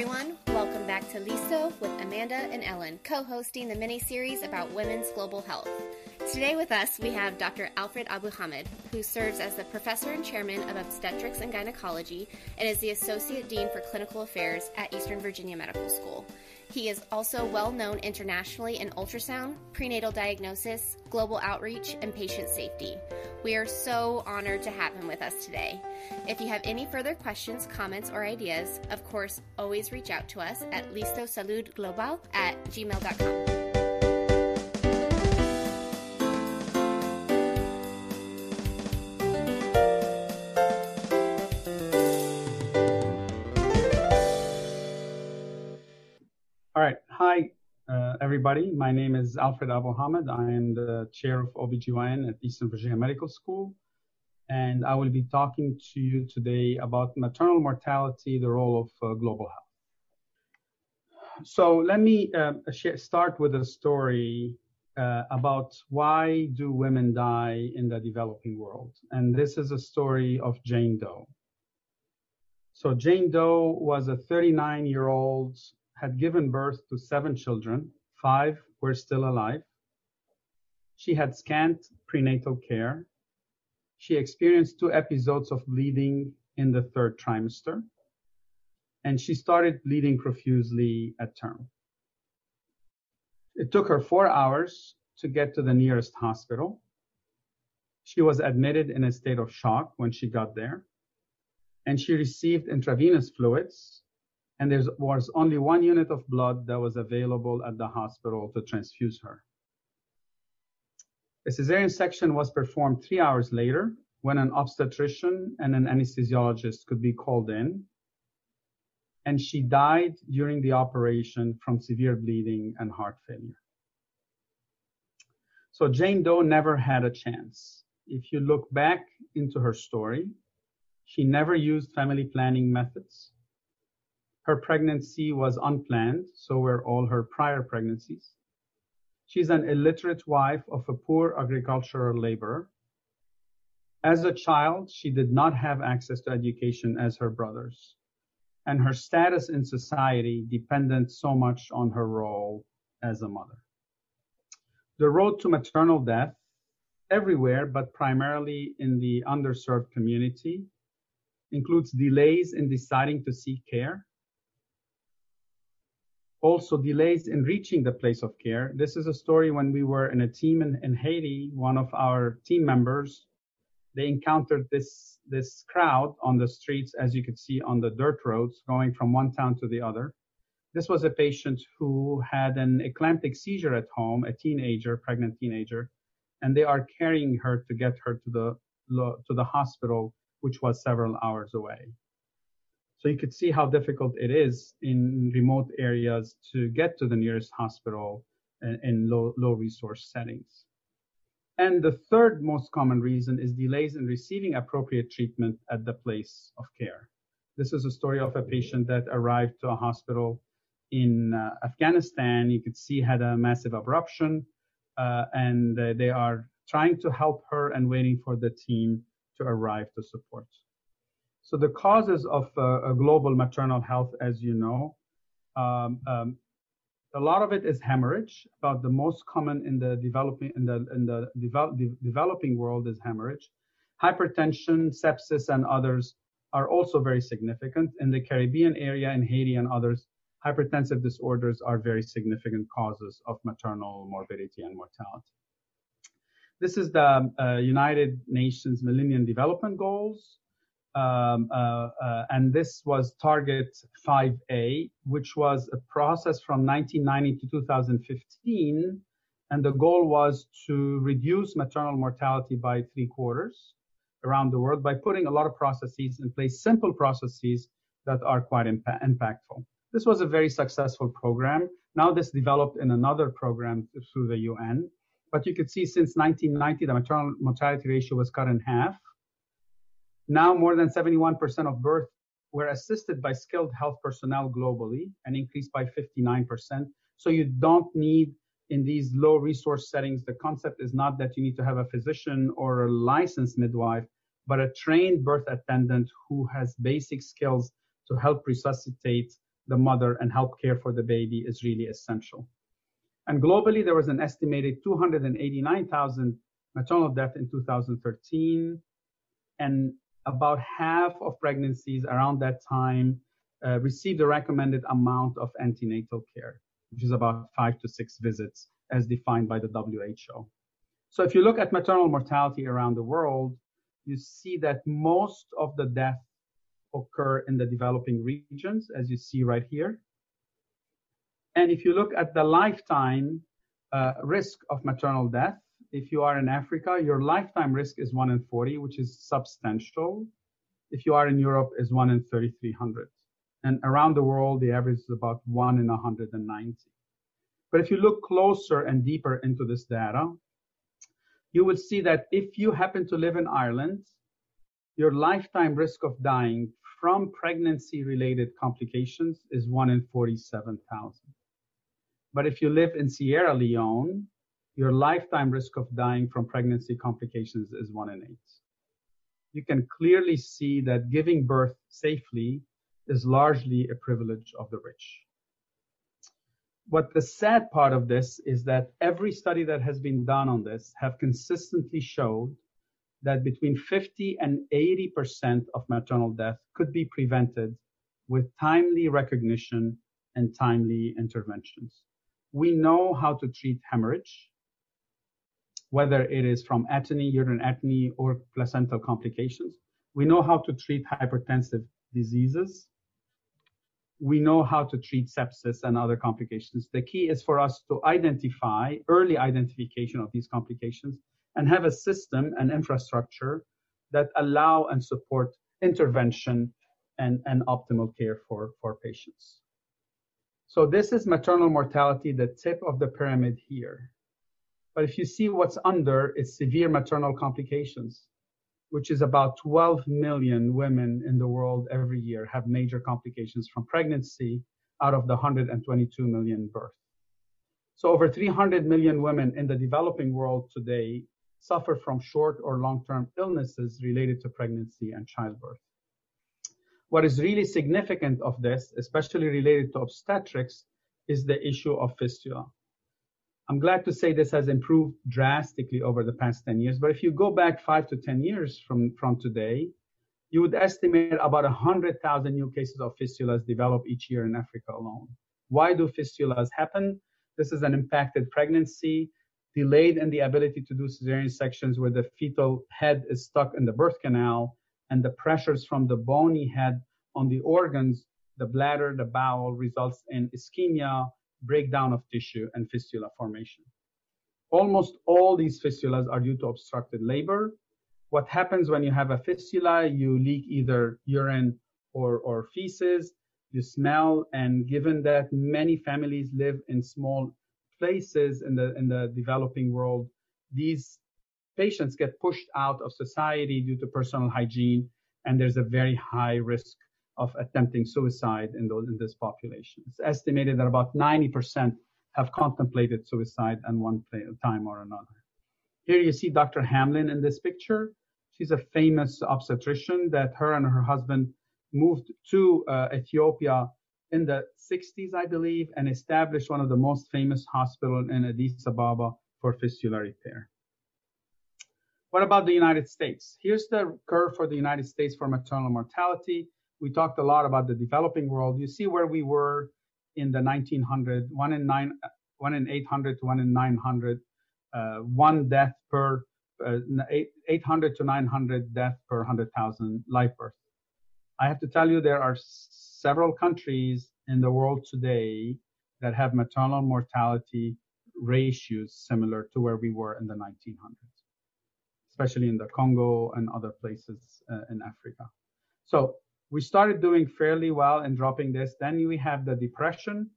everyone. Welcome back to Listo with Amanda and Ellen, co hosting the mini series about women's global health. Today with us, we have Dr. Alfred Abuhamad, who serves as the professor and chairman of obstetrics and gynecology and is the associate dean for clinical affairs at Eastern Virginia Medical School. He is also well known internationally in ultrasound, prenatal diagnosis, global outreach, and patient safety. We are so honored to have him with us today. If you have any further questions, comments, or ideas, of course, always reach out to us at listosaludglobal at gmail.com. everybody. My name is Alfred Abuhamad. I am the chair of OBGYN at Eastern Virginia Medical School. And I will be talking to you today about maternal mortality, the role of uh, global health. So let me uh, start with a story uh, about why do women die in the developing world. And this is a story of Jane Doe. So Jane Doe was a 39 year old had given birth to seven children, five were still alive. She had scant prenatal care. She experienced two episodes of bleeding in the third trimester, and she started bleeding profusely at term. It took her four hours to get to the nearest hospital. She was admitted in a state of shock when she got there, and she received intravenous fluids and there was only one unit of blood that was available at the hospital to transfuse her. A cesarean section was performed three hours later when an obstetrician and an anesthesiologist could be called in. And she died during the operation from severe bleeding and heart failure. So Jane Doe never had a chance. If you look back into her story, she never used family planning methods. Her pregnancy was unplanned, so were all her prior pregnancies. She's an illiterate wife of a poor agricultural laborer. As a child, she did not have access to education as her brothers, and her status in society depended so much on her role as a mother. The road to maternal death, everywhere but primarily in the underserved community, includes delays in deciding to seek care, also delays in reaching the place of care. This is a story when we were in a team in, in Haiti, one of our team members, they encountered this, this crowd on the streets, as you could see on the dirt roads going from one town to the other. This was a patient who had an eclamptic seizure at home, a teenager, pregnant teenager, and they are carrying her to get her to the, to the hospital, which was several hours away. So you could see how difficult it is in remote areas to get to the nearest hospital in, low, low resource settings. And the third most common reason is delays in receiving appropriate treatment at the place of care. This is a story of a patient that arrived to a hospital in uh, Afghanistan. You could see had a massive abruption, uh, and uh, they are trying to help her and waiting for the team to arrive to support. So the causes of uh, global maternal health, as you know, um, um, a lot of it is hemorrhage. About the most common in the developing in the in the develop, de developing world is hemorrhage. Hypertension, sepsis, and others are also very significant. In the Caribbean area, in Haiti and others, hypertensive disorders are very significant causes of maternal morbidity and mortality. This is the uh, United Nations Millennium Development Goals um, uh, uh, and this was Target 5A, which was a process from 1990 to 2015. And the goal was to reduce maternal mortality by three quarters around the world by putting a lot of processes in place, simple processes that are quite impa- impactful. This was a very successful program. Now this developed in another program through the UN. But you could see since 1990, the maternal mortality ratio was cut in half now, more than 71% of births were assisted by skilled health personnel globally and increased by 59%. So you don't need in these low resource settings, the concept is not that you need to have a physician or a licensed midwife, but a trained birth attendant who has basic skills to help resuscitate the mother and help care for the baby is really essential. And globally, there was an estimated 289,000 maternal deaths in 2013, and about half of pregnancies around that time uh, received the recommended amount of antenatal care, which is about five to six visits as defined by the WHO. So if you look at maternal mortality around the world, you see that most of the deaths occur in the developing regions, as you see right here. And if you look at the lifetime uh, risk of maternal death, if you are in Africa, your lifetime risk is 1 in 40, which is substantial. If you are in Europe, is 1 in 3,300. And around the world, the average is about 1 in 190. But if you look closer and deeper into this data, you will see that if you happen to live in Ireland, your lifetime risk of dying from pregnancy related complications is 1 in 47,000. But if you live in Sierra Leone, your lifetime risk of dying from pregnancy complications is 1 in 8. You can clearly see that giving birth safely is largely a privilege of the rich. What the sad part of this is that every study that has been done on this have consistently showed that between 50 and 80% of maternal death could be prevented with timely recognition and timely interventions. We know how to treat hemorrhage, whether it is from atony, uterine atony, or placental complications. We know how to treat hypertensive diseases we know how to treat sepsis and other complications. The key is for us to identify early identification of these complications and have a system and infrastructure that allow and support intervention and, and optimal care for, for patients. So this is maternal mortality, the tip of the pyramid here. But if you see what's under, it's severe maternal complications which is about 12 million women in the world every year have major complications from pregnancy out of the 122 million births. So over 300 million women in the developing world today suffer from short or long-term illnesses related to pregnancy and childbirth. What is really significant of this, especially related to obstetrics, is the issue of fistula. I'm glad to say this has improved drastically over the past 10 years. But if you go back five to 10 years from, from today, you would estimate about 100,000 new cases of fistulas develop each year in Africa alone. Why do fistulas happen? This is an impacted pregnancy, delayed in the ability to do cesarean sections where the fetal head is stuck in the birth canal, and the pressures from the bony head on the organs, the bladder, the bowel, results in ischemia, breakdown of tissue, and fistula formation. Almost all these fistulas are due to obstructed labor. What happens when you have a fistula? You leak either urine or, or feces, you smell, and given that many families live in small places in the, in the developing world, these patients get pushed out of society due to personal hygiene, and there's a very high risk of attempting suicide in, those, in this population. It's estimated that about 90% have contemplated suicide at one time or another. Here you see Dr. Hamlin in this picture. She's a famous obstetrician that her and her husband moved to uh, Ethiopia in the 60s, I believe, and established one of the most famous hospitals in Addis Ababa for fistula repair. What about the United States? Here's the curve for the United States for maternal mortality we talked a lot about the developing world. You see where we were in the 1900, one in nine, one in 800 to one in 900, uh, one death per uh, 800 to 900 death per 100,000 live births. I have to tell you, there are several countries in the world today that have maternal mortality ratios similar to where we were in the 1900s, especially in the Congo and other places uh, in Africa. So we started doing fairly well in dropping this. Then we have the depression,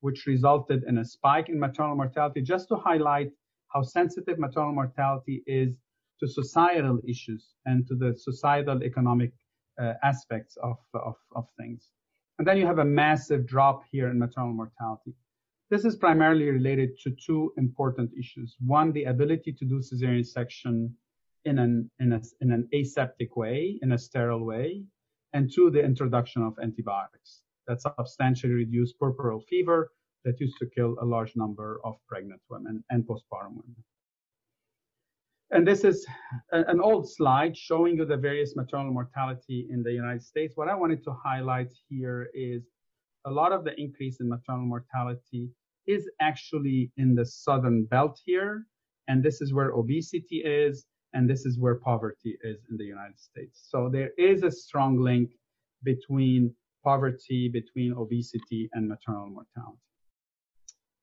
which resulted in a spike in maternal mortality, just to highlight how sensitive maternal mortality is to societal issues and to the societal economic uh, aspects of, of, of things. And then you have a massive drop here in maternal mortality. This is primarily related to two important issues. One, the ability to do cesarean section in an, in, a, in an aseptic way, in a sterile way, and two, the introduction of antibiotics. that substantially reduced puerperal fever that used to kill a large number of pregnant women and postpartum women. And this is an old slide showing you the various maternal mortality in the United States. What I wanted to highlight here is a lot of the increase in maternal mortality is actually in the southern belt here. And this is where obesity is, and this is where poverty is in the United States. So there is a strong link between poverty, between obesity, and maternal mortality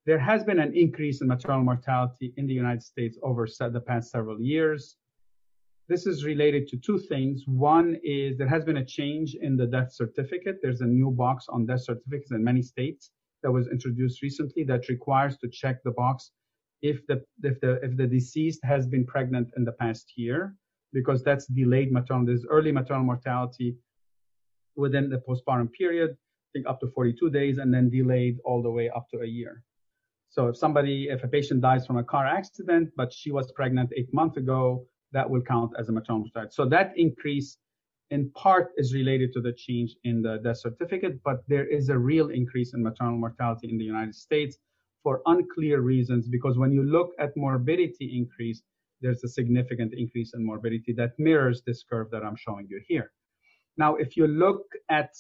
there has been an increase in maternal mortality in the United States over the past several years. This is related to two things. One is there has been a change in the death certificate. There's a new box on death certificates in many states that was introduced recently that requires to check the box if the if the if the deceased has been pregnant in the past year, because that's delayed maternal. There's early maternal mortality within the postpartum period, I think up to 42 days, and then delayed all the way up to a year. So if somebody, if a patient dies from a car accident, but she was pregnant eight months ago, that will count as a maternal mortality. So that increase in part is related to the change in the death certificate, but there is a real increase in maternal mortality in the United States for unclear reasons, because when you look at morbidity increase, there's a significant increase in morbidity that mirrors this curve that I'm showing you here. Now, if you look at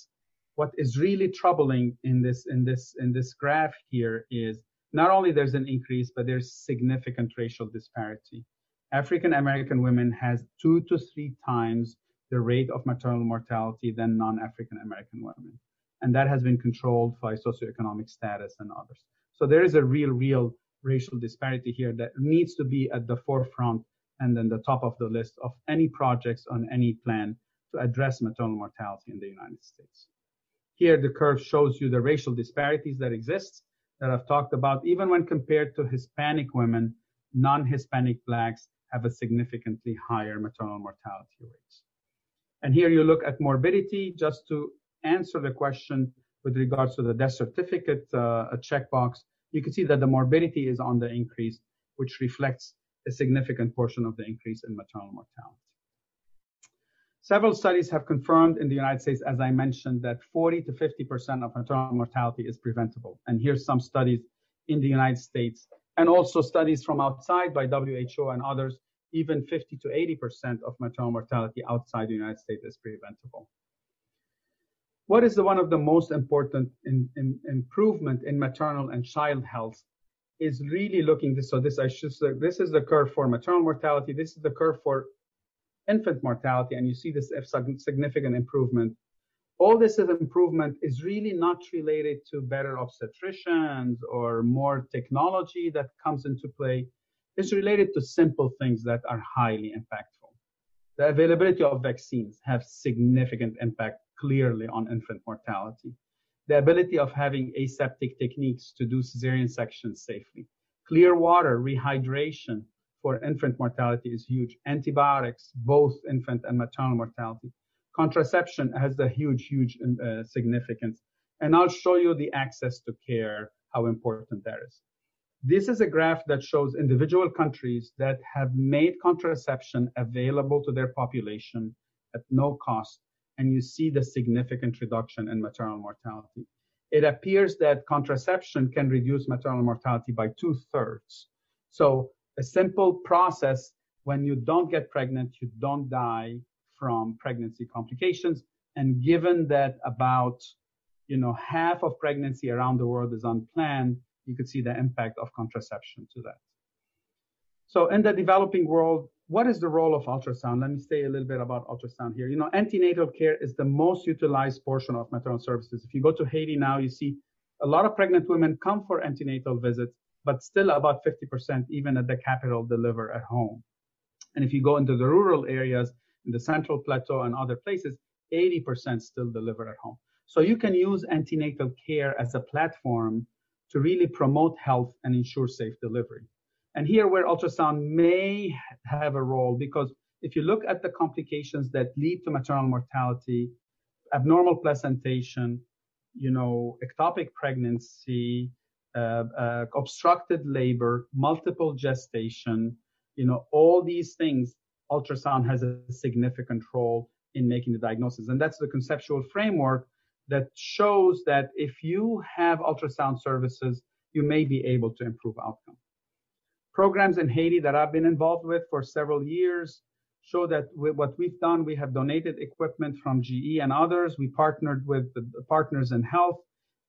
what is really troubling in this in this in this graph here is not only there's an increase, but there's significant racial disparity. African American women has two to three times the rate of maternal mortality than non-African American women. And that has been controlled by socioeconomic status and others. So there is a real, real racial disparity here that needs to be at the forefront and then the top of the list of any projects on any plan to address maternal mortality in the United States. Here, the curve shows you the racial disparities that exist that I've talked about, even when compared to Hispanic women, non-Hispanic blacks have a significantly higher maternal mortality rates. And here you look at morbidity just to answer the question with regards to the death certificate uh, checkbox. You can see that the morbidity is on the increase, which reflects a significant portion of the increase in maternal mortality. Several studies have confirmed in the United States, as I mentioned, that 40 to 50% of maternal mortality is preventable. And here's some studies in the United States and also studies from outside by WHO and others, even 50 to 80% of maternal mortality outside the United States is preventable. What is the, one of the most important in, in, improvement in maternal and child health is really looking this. So this I should this is the curve for maternal mortality. This is the curve for infant mortality, and you see this significant improvement. All this improvement is really not related to better obstetricians or more technology that comes into play. It's related to simple things that are highly impactful. The availability of vaccines have significant impact clearly on infant mortality. The ability of having aseptic techniques to do cesarean sections safely. Clear water, rehydration, for infant mortality is huge. Antibiotics, both infant and maternal mortality. Contraception has a huge, huge um, uh, significance. And I'll show you the access to care, how important that is. This is a graph that shows individual countries that have made contraception available to their population at no cost. And you see the significant reduction in maternal mortality. It appears that contraception can reduce maternal mortality by two thirds. So a simple process when you don't get pregnant, you don't die from pregnancy complications. And given that about you know half of pregnancy around the world is unplanned, you could see the impact of contraception to that. So in the developing world, what is the role of ultrasound? Let me say a little bit about ultrasound here. You know, antenatal care is the most utilized portion of maternal services. If you go to Haiti now, you see a lot of pregnant women come for antenatal visits but still about 50% even at the capital deliver at home. And if you go into the rural areas, in the central plateau and other places, 80% still deliver at home. So you can use antenatal care as a platform to really promote health and ensure safe delivery. And here where ultrasound may have a role because if you look at the complications that lead to maternal mortality, abnormal placentation, you know, ectopic pregnancy, uh, uh, obstructed labor, multiple gestation, you know, all these things, ultrasound has a significant role in making the diagnosis. And that's the conceptual framework that shows that if you have ultrasound services, you may be able to improve outcome. Programs in Haiti that I've been involved with for several years show that what we've done, we have donated equipment from GE and others. We partnered with the partners in health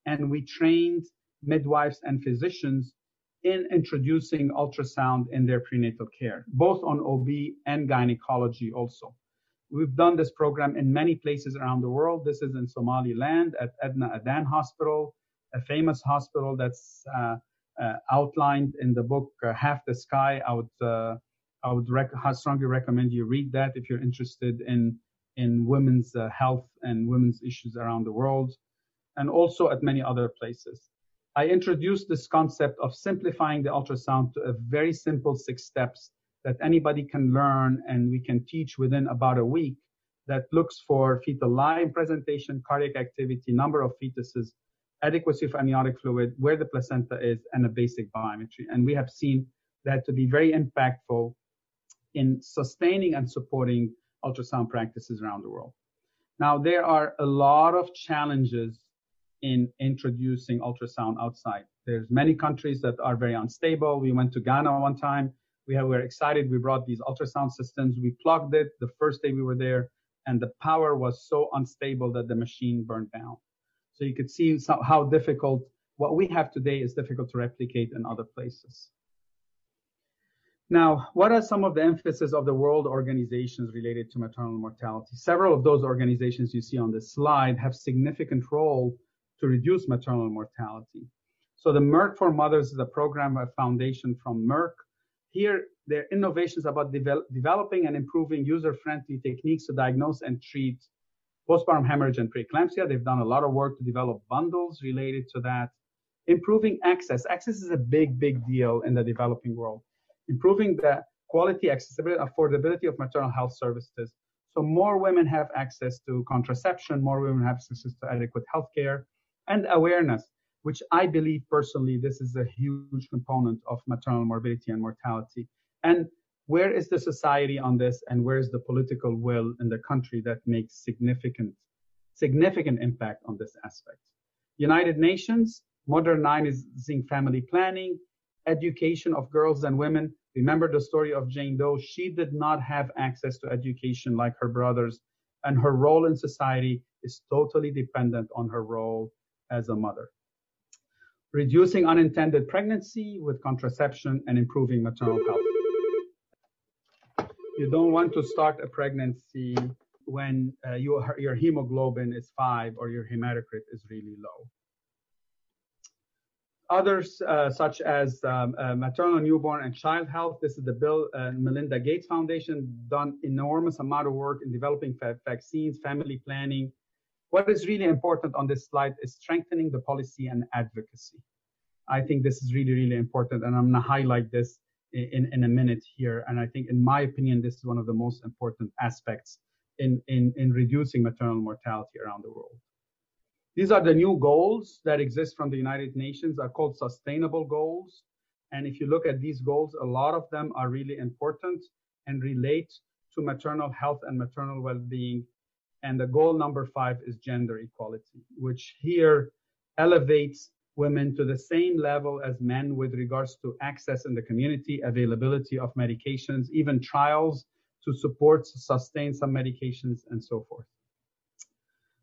and we trained midwives and physicians in introducing ultrasound in their prenatal care, both on OB and gynecology also. We've done this program in many places around the world. This is in Somaliland at Edna Adan Hospital, a famous hospital that's uh, outlined in the book uh, Half the Sky. I would uh, I would rec- strongly recommend you read that if you're interested in in women's uh, health and women's issues around the world, and also at many other places. I introduced this concept of simplifying the ultrasound to a very simple six steps that anybody can learn and we can teach within about a week that looks for fetal line presentation, cardiac activity, number of fetuses, adequacy of amniotic fluid, where the placenta is, and a basic biometry. And we have seen that to be very impactful in sustaining and supporting ultrasound practices around the world. Now, there are a lot of challenges in introducing ultrasound outside. There's many countries that are very unstable. We went to Ghana one time. We were excited. We brought these ultrasound systems. We plugged it the first day we were there, and the power was so unstable that the machine burned down. So you could see how difficult what we have today is difficult to replicate in other places. Now, what are some of the emphasis of the world organizations related to maternal mortality? Several of those organizations you see on this slide have significant role to reduce maternal mortality. So the Merck for Mothers is a program, a foundation from Merck. Here, their innovations about devel- developing and improving user-friendly techniques to diagnose and treat postpartum hemorrhage and preeclampsia. They've done a lot of work to develop bundles related to that. Improving access. Access is a big, big deal in the developing world. Improving the quality, accessibility, affordability of maternal health services. So more women have access to contraception, more women have access to adequate health care and awareness, which I believe personally this is a huge component of maternal morbidity and mortality. And where is the society on this and where is the political will in the country that makes significant significant impact on this aspect united nations modernizing family planning education of girls and women remember the story of jane doe she did not have access to education like her brothers and her role in society is totally dependent on her role as a mother. Reducing unintended pregnancy with contraception and improving maternal health. You don't want to start a pregnancy when uh, your, your hemoglobin is five or your hematocrit is really low. Others, uh, such as um, uh, maternal, newborn, and child health. This is the Bill and Melinda Gates Foundation, done enormous amount of work in developing vaccines, family planning, what is really important on this slide is strengthening the policy and advocacy. I think this is really, really important, and I'm going to highlight this in, in a minute here. And I think, in my opinion, this is one of the most important aspects in, in, in reducing maternal mortality around the world. These are the new goals that exist from the United Nations, are called sustainable goals. And if you look at these goals, a lot of them are really important and relate to maternal health and maternal well-being and the goal number five is gender equality, which here elevates women to the same level as men with regards to access in the community, availability of medications, even trials to support, sustain some medications, and so forth.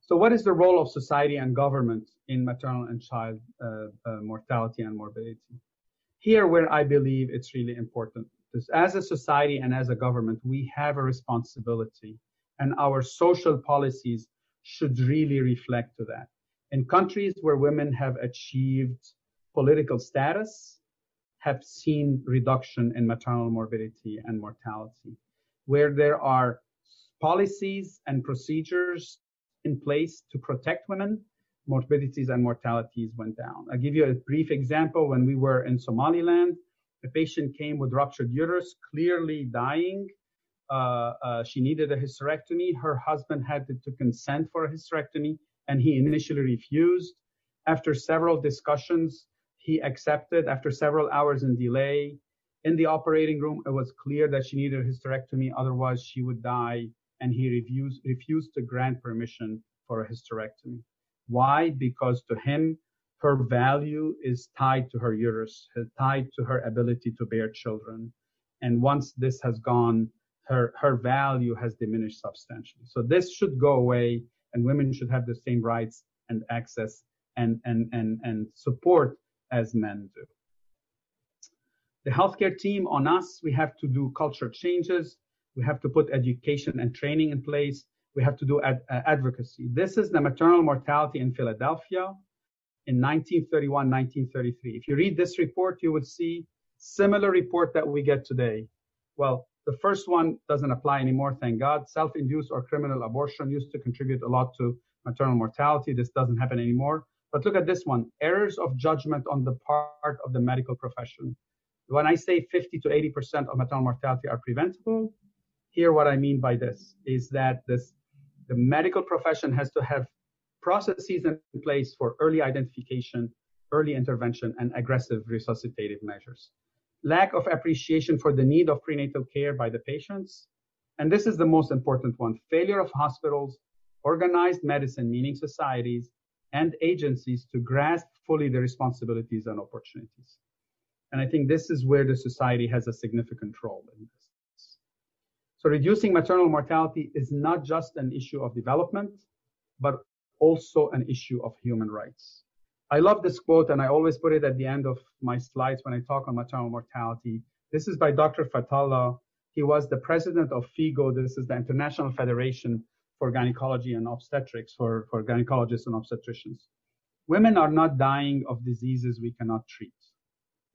So, what is the role of society and government in maternal and child uh, uh, mortality and morbidity? Here, where I believe it's really important, is as a society and as a government, we have a responsibility and our social policies should really reflect to that. In countries where women have achieved political status, have seen reduction in maternal morbidity and mortality, where there are policies and procedures in place to protect women, morbidities and mortalities went down. I'll give you a brief example. When we were in Somaliland, a patient came with ruptured uterus, clearly dying, uh, uh, she needed a hysterectomy. Her husband had to, to consent for a hysterectomy, and he initially refused. After several discussions, he accepted. After several hours in delay in the operating room, it was clear that she needed a hysterectomy, otherwise she would die, and he refused refused to grant permission for a hysterectomy. Why? Because to him, her value is tied to her uterus, tied to her ability to bear children. And once this has gone, her, her value has diminished substantially. So this should go away and women should have the same rights and access and, and, and, and support as men do. The healthcare team on us, we have to do culture changes. We have to put education and training in place. We have to do ad- uh, advocacy. This is the maternal mortality in Philadelphia in 1931, 1933. If you read this report, you would see similar report that we get today. Well, the first one doesn't apply anymore, thank God. Self-induced or criminal abortion used to contribute a lot to maternal mortality. This doesn't happen anymore. But look at this one, errors of judgment on the part of the medical profession. When I say 50 to 80% of maternal mortality are preventable, here what I mean by this is that this, the medical profession has to have processes in place for early identification, early intervention, and aggressive resuscitative measures. Lack of appreciation for the need of prenatal care by the patients. And this is the most important one. Failure of hospitals, organized medicine, meaning societies, and agencies to grasp fully the responsibilities and opportunities. And I think this is where the society has a significant role in this. So reducing maternal mortality is not just an issue of development, but also an issue of human rights. I love this quote and I always put it at the end of my slides when I talk on maternal mortality. This is by Dr. Fathalla. He was the president of FIGO. This is the International Federation for Gynecology and Obstetrics for, for gynecologists and obstetricians. Women are not dying of diseases we cannot treat.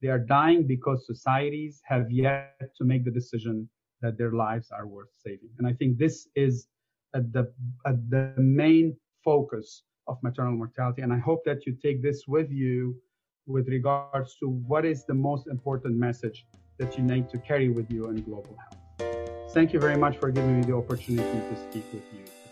They are dying because societies have yet to make the decision that their lives are worth saving. And I think this is at the, at the main focus of maternal mortality. And I hope that you take this with you with regards to what is the most important message that you need to carry with you in global health. Thank you very much for giving me the opportunity to speak with you. Today.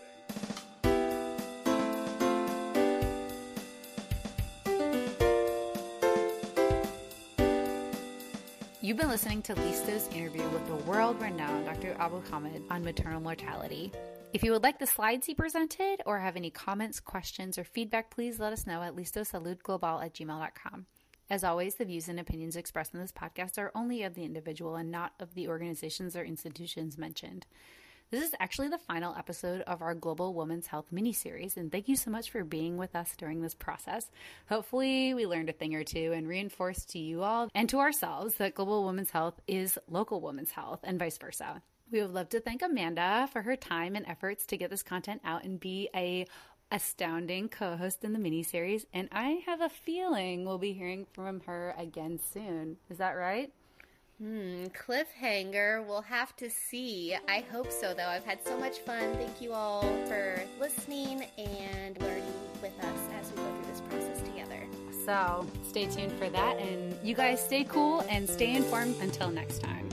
You've been listening to Listo's interview with the world renowned Dr. Abu Hamid on maternal mortality. If you would like the slides he presented or have any comments, questions, or feedback, please let us know at listosaludglobal at gmail.com. As always, the views and opinions expressed in this podcast are only of the individual and not of the organizations or institutions mentioned. This is actually the final episode of our Global Women's Health mini series, and thank you so much for being with us during this process. Hopefully, we learned a thing or two and reinforced to you all and to ourselves that Global Women's Health is local women's health and vice versa. We would love to thank Amanda for her time and efforts to get this content out and be a astounding co-host in the mini series and I have a feeling we'll be hearing from her again soon. Is that right? Hmm, cliffhanger. We'll have to see. I hope so, though. I've had so much fun. Thank you all for listening and learning with us as we go through this process together. So stay tuned for that. And you guys stay cool and stay informed until next time.